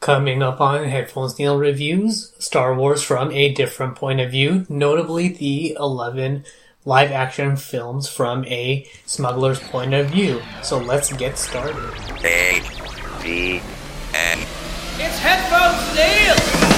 Coming up on Headphones Neil reviews, Star Wars from a different point of view, notably the 11 live action films from a smuggler's point of view. So let's get started. A B N. It's Headphones Neil!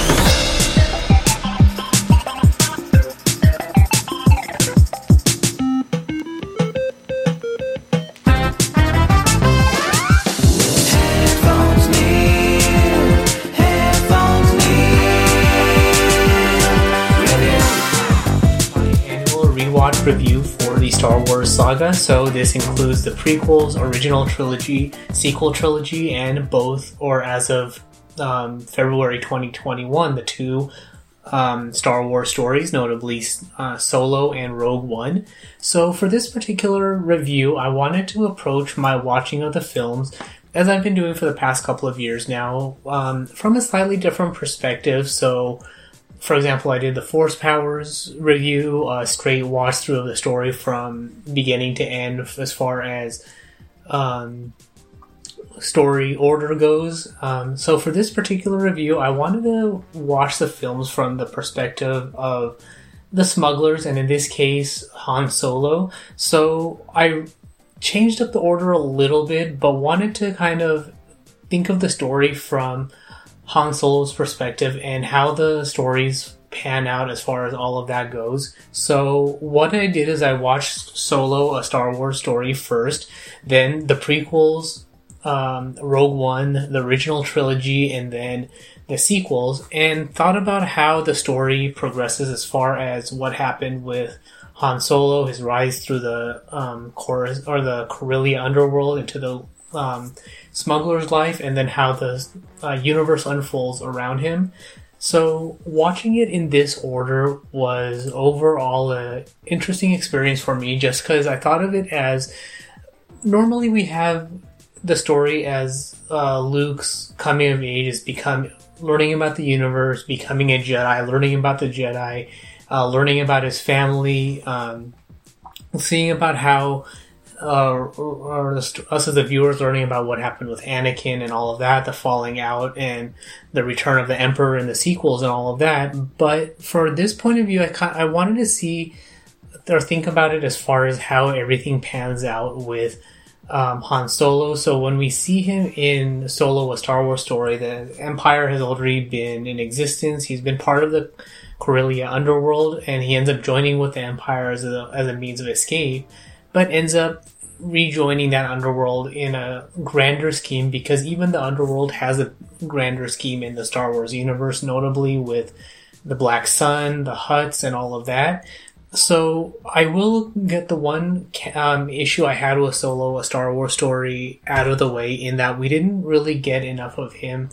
Review for the Star Wars saga. So this includes the prequels, original trilogy, sequel trilogy, and both, or as of um, February 2021, the two um, Star Wars stories, notably uh, Solo and Rogue One. So for this particular review, I wanted to approach my watching of the films as I've been doing for the past couple of years now, um, from a slightly different perspective. So for example, I did the Force Powers review, a straight watch through of the story from beginning to end as far as um, story order goes. Um, so for this particular review, I wanted to watch the films from the perspective of the smugglers, and in this case, Han Solo. So I changed up the order a little bit, but wanted to kind of think of the story from Han Solo's perspective and how the stories pan out as far as all of that goes. So what I did is I watched Solo, a Star Wars story first, then the prequels, um, Rogue One, the original trilogy, and then the sequels, and thought about how the story progresses as far as what happened with Han Solo, his rise through the um, chorus or the Corellia underworld into the um, smuggler's life, and then how the uh, universe unfolds around him. So watching it in this order was overall a interesting experience for me, just because I thought of it as normally we have the story as uh, Luke's coming of age is become learning about the universe, becoming a Jedi, learning about the Jedi, uh, learning about his family, um, seeing about how uh, or us as the viewers learning about what happened with Anakin and all of that, the falling out and the return of the Emperor and the sequels and all of that. But for this point of view, I I wanted to see or think about it as far as how everything pans out with um, Han Solo. So when we see him in Solo, a Star Wars story, the Empire has already been in existence. He's been part of the Corellia underworld, and he ends up joining with the Empire as a as a means of escape, but ends up rejoining that underworld in a grander scheme because even the underworld has a grander scheme in the Star Wars universe, notably with the Black Sun, the Hutts, and all of that. So I will get the one um, issue I had with Solo, a Star Wars story, out of the way in that we didn't really get enough of him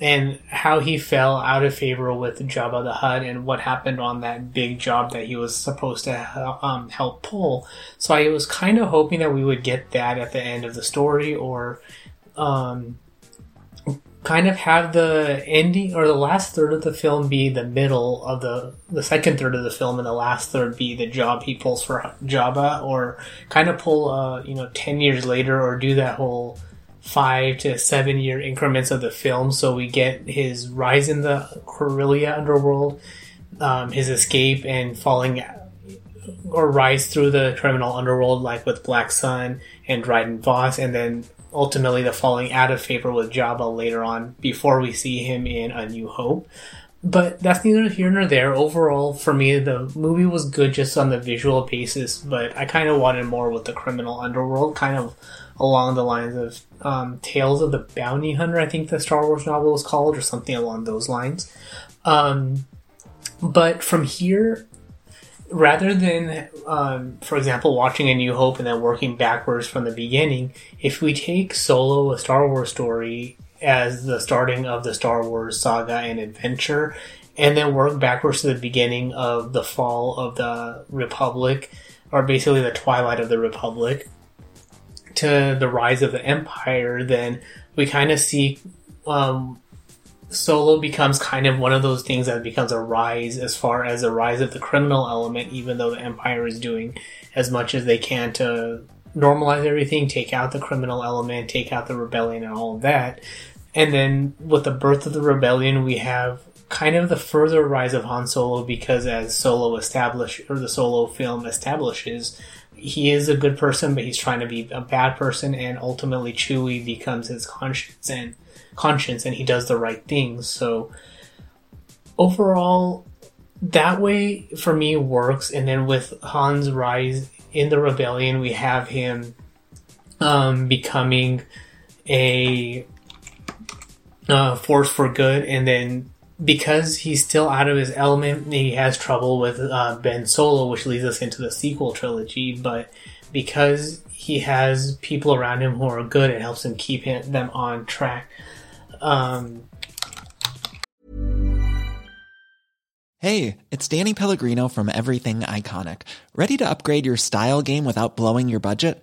and how he fell out of favor with Jabba the Hutt and what happened on that big job that he was supposed to um, help pull. So I was kind of hoping that we would get that at the end of the story or um, kind of have the ending or the last third of the film be the middle of the the second third of the film and the last third be the job he pulls for Jabba or kind of pull uh you know 10 years later or do that whole five to seven year increments of the film so we get his rise in the Corellia underworld um, his escape and falling or rise through the criminal underworld like with Black Sun and Dryden Voss and then ultimately the falling out of favor with Jabba later on before we see him in A New Hope. But that's neither here nor there. Overall, for me, the movie was good just on the visual basis, but I kind of wanted more with the criminal underworld, kind of along the lines of um, Tales of the Bounty Hunter, I think the Star Wars novel was called, or something along those lines. Um, but from here, rather than, um, for example, watching A New Hope and then working backwards from the beginning, if we take Solo, a Star Wars story, as the starting of the Star Wars saga and adventure, and then work backwards to the beginning of the fall of the Republic, or basically the twilight of the Republic, to the rise of the Empire, then we kind of see um, Solo becomes kind of one of those things that becomes a rise as far as the rise of the criminal element, even though the Empire is doing as much as they can to normalize everything, take out the criminal element, take out the rebellion and all of that. And then with the birth of the rebellion, we have kind of the further rise of Han Solo because as Solo established, or the Solo film establishes, he is a good person, but he's trying to be a bad person, and ultimately Chewie becomes his conscience and conscience, and he does the right things. So overall, that way for me works. And then with Han's rise in the rebellion, we have him um, becoming a uh, force for good, and then because he's still out of his element, he has trouble with uh, Ben Solo, which leads us into the sequel trilogy. But because he has people around him who are good, it helps him keep him, them on track. Um, Hey, it's Danny Pellegrino from Everything Iconic. Ready to upgrade your style game without blowing your budget?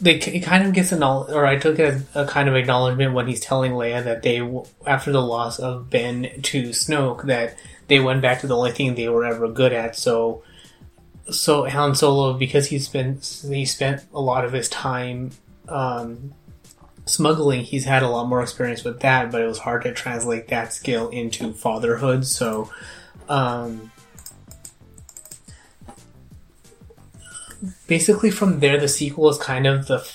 they, it kind of gets an or I took it as a kind of acknowledgement when he's telling Leia that they after the loss of Ben to Snoke that they went back to the only thing they were ever good at. So so Han Solo because he's been he spent a lot of his time um, smuggling he's had a lot more experience with that but it was hard to translate that skill into fatherhood. So um, basically from there the sequel is kind of the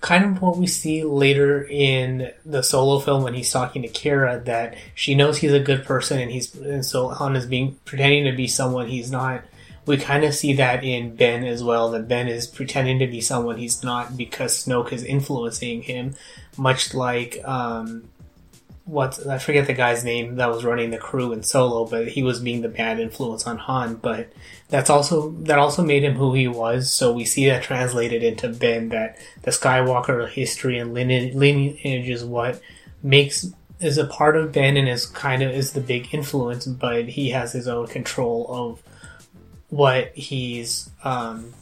kind of what we see later in the solo film when he's talking to Qi'ra that she knows he's a good person and he's and so Han is being pretending to be someone he's not. We kind of see that in Ben as well that Ben is pretending to be someone he's not because Snoke is influencing him, much like um, what I forget the guy's name that was running the crew in Solo, but he was being the bad influence on Han. But that's also that also made him who he was. So we see that translated into Ben that the Skywalker history and lineage, lineage is what makes is a part of Ben and is kind of is the big influence, but he has his own control of what he's um,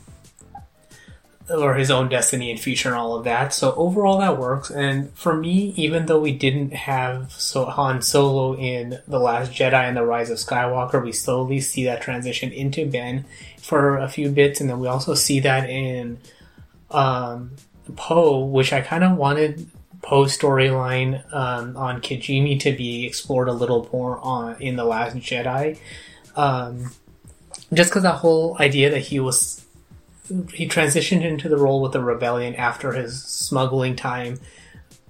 or his own destiny and future and all of that. So overall, that works. And for me, even though we didn't have so Han Solo in the Last Jedi and the Rise of Skywalker, we slowly see that transition into Ben for a few bits, and then we also see that in um, Poe, which I kind of wanted Poe's storyline um, on Kijimi to be explored a little more on in the Last Jedi. Um, just because that whole idea that he was he transitioned into the role with the rebellion after his smuggling time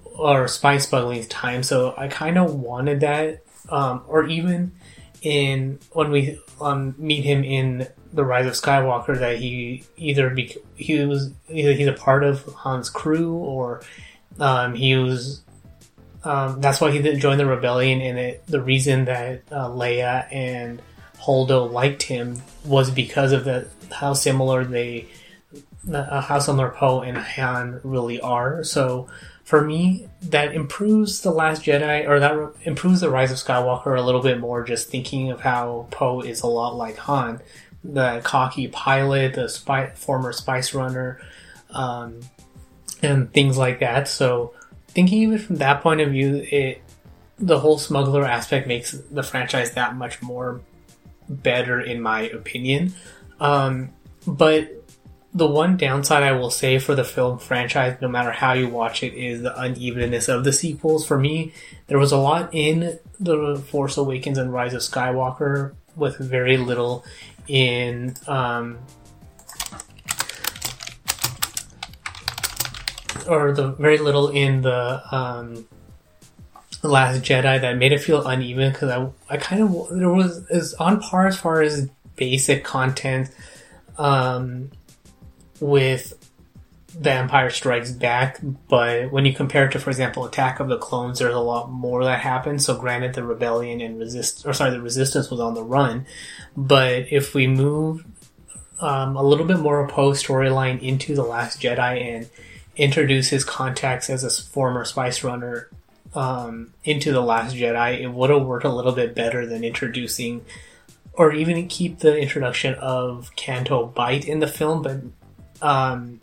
or spy smuggling time. So I kind of wanted that, um, or even in when we um, meet him in the Rise of Skywalker, that he either be, he was either he's a part of Han's crew or um, he was. Um, that's why he didn't join the rebellion, and it, the reason that uh, Leia and Holdo liked him was because of the how similar they uh, how similar Poe and Han really are. So for me, that improves the Last Jedi, or that improves the Rise of Skywalker a little bit more. Just thinking of how Poe is a lot like Han, the cocky pilot, the spy, former spice runner, um, and things like that. So thinking of it from that point of view, it the whole smuggler aspect makes the franchise that much more better in my opinion. Um, but the one downside I will say for the film franchise, no matter how you watch it, is the unevenness of the sequels. For me, there was a lot in The Force Awakens and Rise of Skywalker with very little in um, or the very little in the um, Last Jedi that made it feel uneven because I I kind of there was is on par as far as basic content um, with The Empire Strikes Back, but when you compare it to, for example, Attack of the Clones, there's a lot more that happens. So, granted, the rebellion and resist, or sorry, the resistance was on the run, but if we move um, a little bit more Poe storyline into the Last Jedi and introduce his contacts as a former spice runner um, into the Last Jedi, it would have worked a little bit better than introducing, or even keep the introduction of Canto Bight in the film, but um,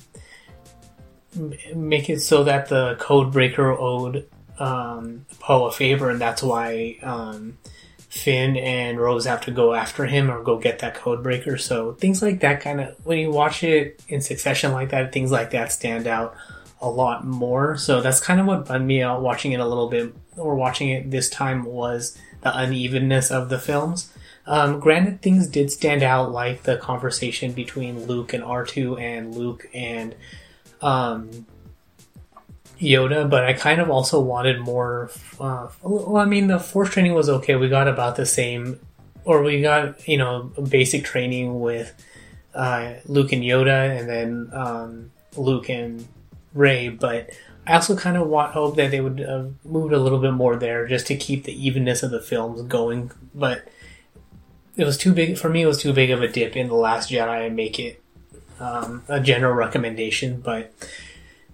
make it so that the code breaker owed um, Poe a favor, and that's why um, Finn and Rose have to go after him or go get that code breaker. So things like that kind of when you watch it in succession like that, things like that stand out a lot more. So that's kind of what bummed me out watching it a little bit or watching it this time was the unevenness of the films. Um, granted, things did stand out, like the conversation between Luke and R2 and Luke and um, Yoda, but I kind of also wanted more. Uh, well, I mean, the force training was okay. We got about the same, or we got, you know, basic training with uh, Luke and Yoda, and then um, Luke and Rey, but I also kind of want, hope that they would have moved a little bit more there just to keep the evenness of the films going. But it was too big for me. It was too big of a dip in the Last Jedi and make it um, a general recommendation. But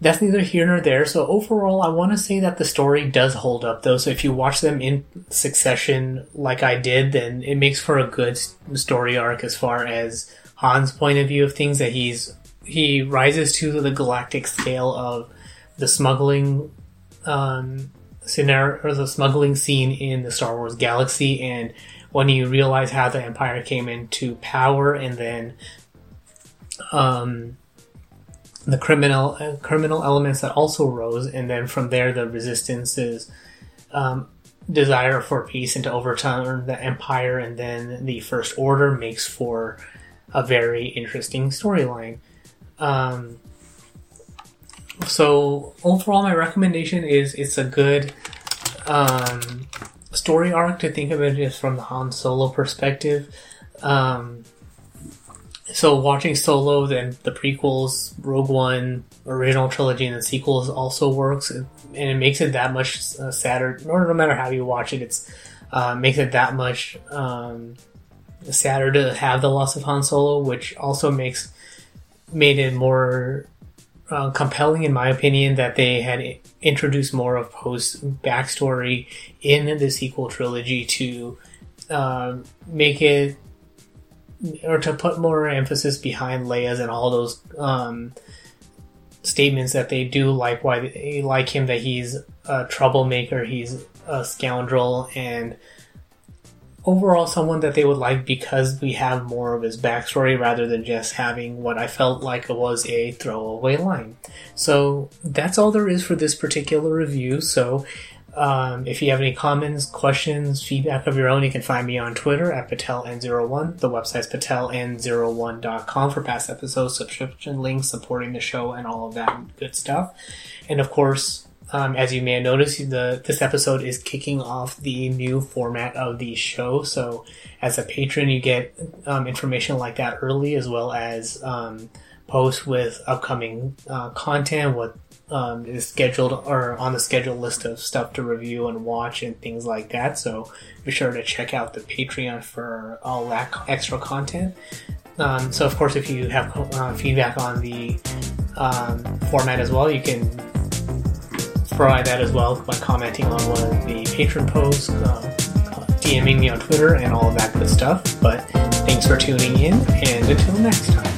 that's neither here nor there. So overall, I want to say that the story does hold up, though. So if you watch them in succession, like I did, then it makes for a good story arc as far as Han's point of view of things. That he's he rises to the galactic scale of the smuggling um, scenario or the smuggling scene in the Star Wars galaxy, and when you realize how the Empire came into power, and then um, the criminal uh, criminal elements that also rose, and then from there the Resistance's um, desire for peace and to overturn the Empire, and then the First Order makes for a very interesting storyline. Um, so overall, my recommendation is it's a good um, story arc to think of it just from the Han Solo perspective. Um, so watching Solo, then the prequels, Rogue One, original trilogy, and the sequels also works, and it makes it that much uh, sadder. No matter how you watch it, it's uh, makes it that much um, sadder to have the loss of Han Solo, which also makes made it more uh, compelling, in my opinion, that they had introduced more of Poe's backstory in the sequel trilogy to uh, make it or to put more emphasis behind Leia's and all those um, statements that they do like why they like him that he's a troublemaker, he's a scoundrel, and overall someone that they would like because we have more of his backstory rather than just having what I felt like was a throwaway line. So that's all there is for this particular review. So um, if you have any comments, questions, feedback of your own, you can find me on Twitter at PatelN01. The website's PatelN01.com for past episodes, subscription links, supporting the show, and all of that good stuff. And of course, um, as you may have noticed, the this episode is kicking off the new format of the show. So, as a patron, you get um, information like that early, as well as um, posts with upcoming uh, content, what um, is scheduled or on the scheduled list of stuff to review and watch and things like that. So, be sure to check out the Patreon for all that extra content. Um, so, of course, if you have uh, feedback on the um, format as well, you can provide that as well by commenting on one of the patron posts, uh, DMing me on Twitter, and all of that good stuff. But thanks for tuning in, and until next time.